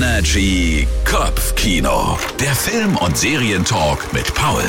Energy Kopfkino. Der Film- und Serientalk mit Paul.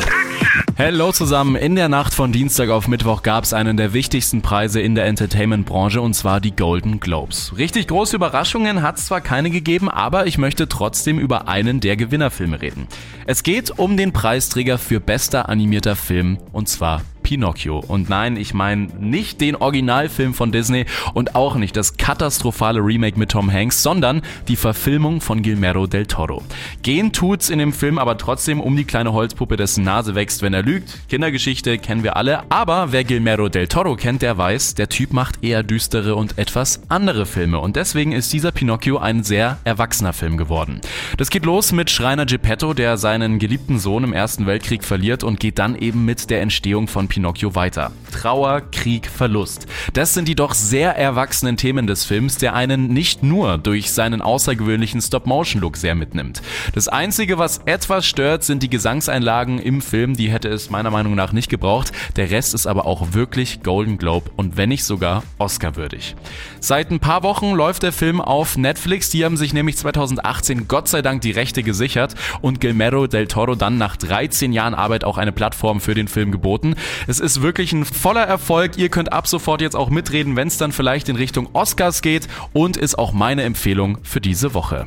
Hello zusammen. In der Nacht von Dienstag auf Mittwoch gab es einen der wichtigsten Preise in der Entertainment-Branche und zwar die Golden Globes. Richtig große Überraschungen hat es zwar keine gegeben, aber ich möchte trotzdem über einen der Gewinnerfilme reden. Es geht um den Preisträger für bester animierter Film und zwar Pinocchio. Und nein, ich meine nicht den Originalfilm von Disney und auch nicht das katastrophale Remake mit Tom Hanks, sondern die Verfilmung von Guillermo del Toro. Gehen tut's in dem Film aber trotzdem um die kleine Holzpuppe, dessen Nase wächst, wenn er lügt. Kindergeschichte kennen wir alle, aber wer Guillermo del Toro kennt, der weiß, der Typ macht eher düstere und etwas andere Filme und deswegen ist dieser Pinocchio ein sehr erwachsener Film geworden. Das geht los mit Schreiner Geppetto, der seinen geliebten Sohn im Ersten Weltkrieg verliert und geht dann eben mit der Entstehung von Pinocchio Pinocchio weiter. Trauer, Krieg, Verlust. Das sind die doch sehr erwachsenen Themen des Films, der einen nicht nur durch seinen außergewöhnlichen Stop-Motion-Look sehr mitnimmt. Das Einzige, was etwas stört, sind die Gesangseinlagen im Film, die hätte es meiner Meinung nach nicht gebraucht. Der Rest ist aber auch wirklich Golden Globe und wenn nicht sogar Oscar-würdig. Seit ein paar Wochen läuft der Film auf Netflix, die haben sich nämlich 2018 Gott sei Dank die Rechte gesichert und Guillermo del Toro dann nach 13 Jahren Arbeit auch eine Plattform für den Film geboten. Es ist wirklich ein voller Erfolg. Ihr könnt ab sofort jetzt auch mitreden, wenn es dann vielleicht in Richtung Oscars geht und ist auch meine Empfehlung für diese Woche.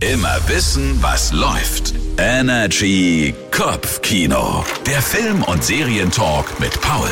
Immer wissen, was läuft. Energy Kopfkino. Der Film- und Serientalk mit Paul.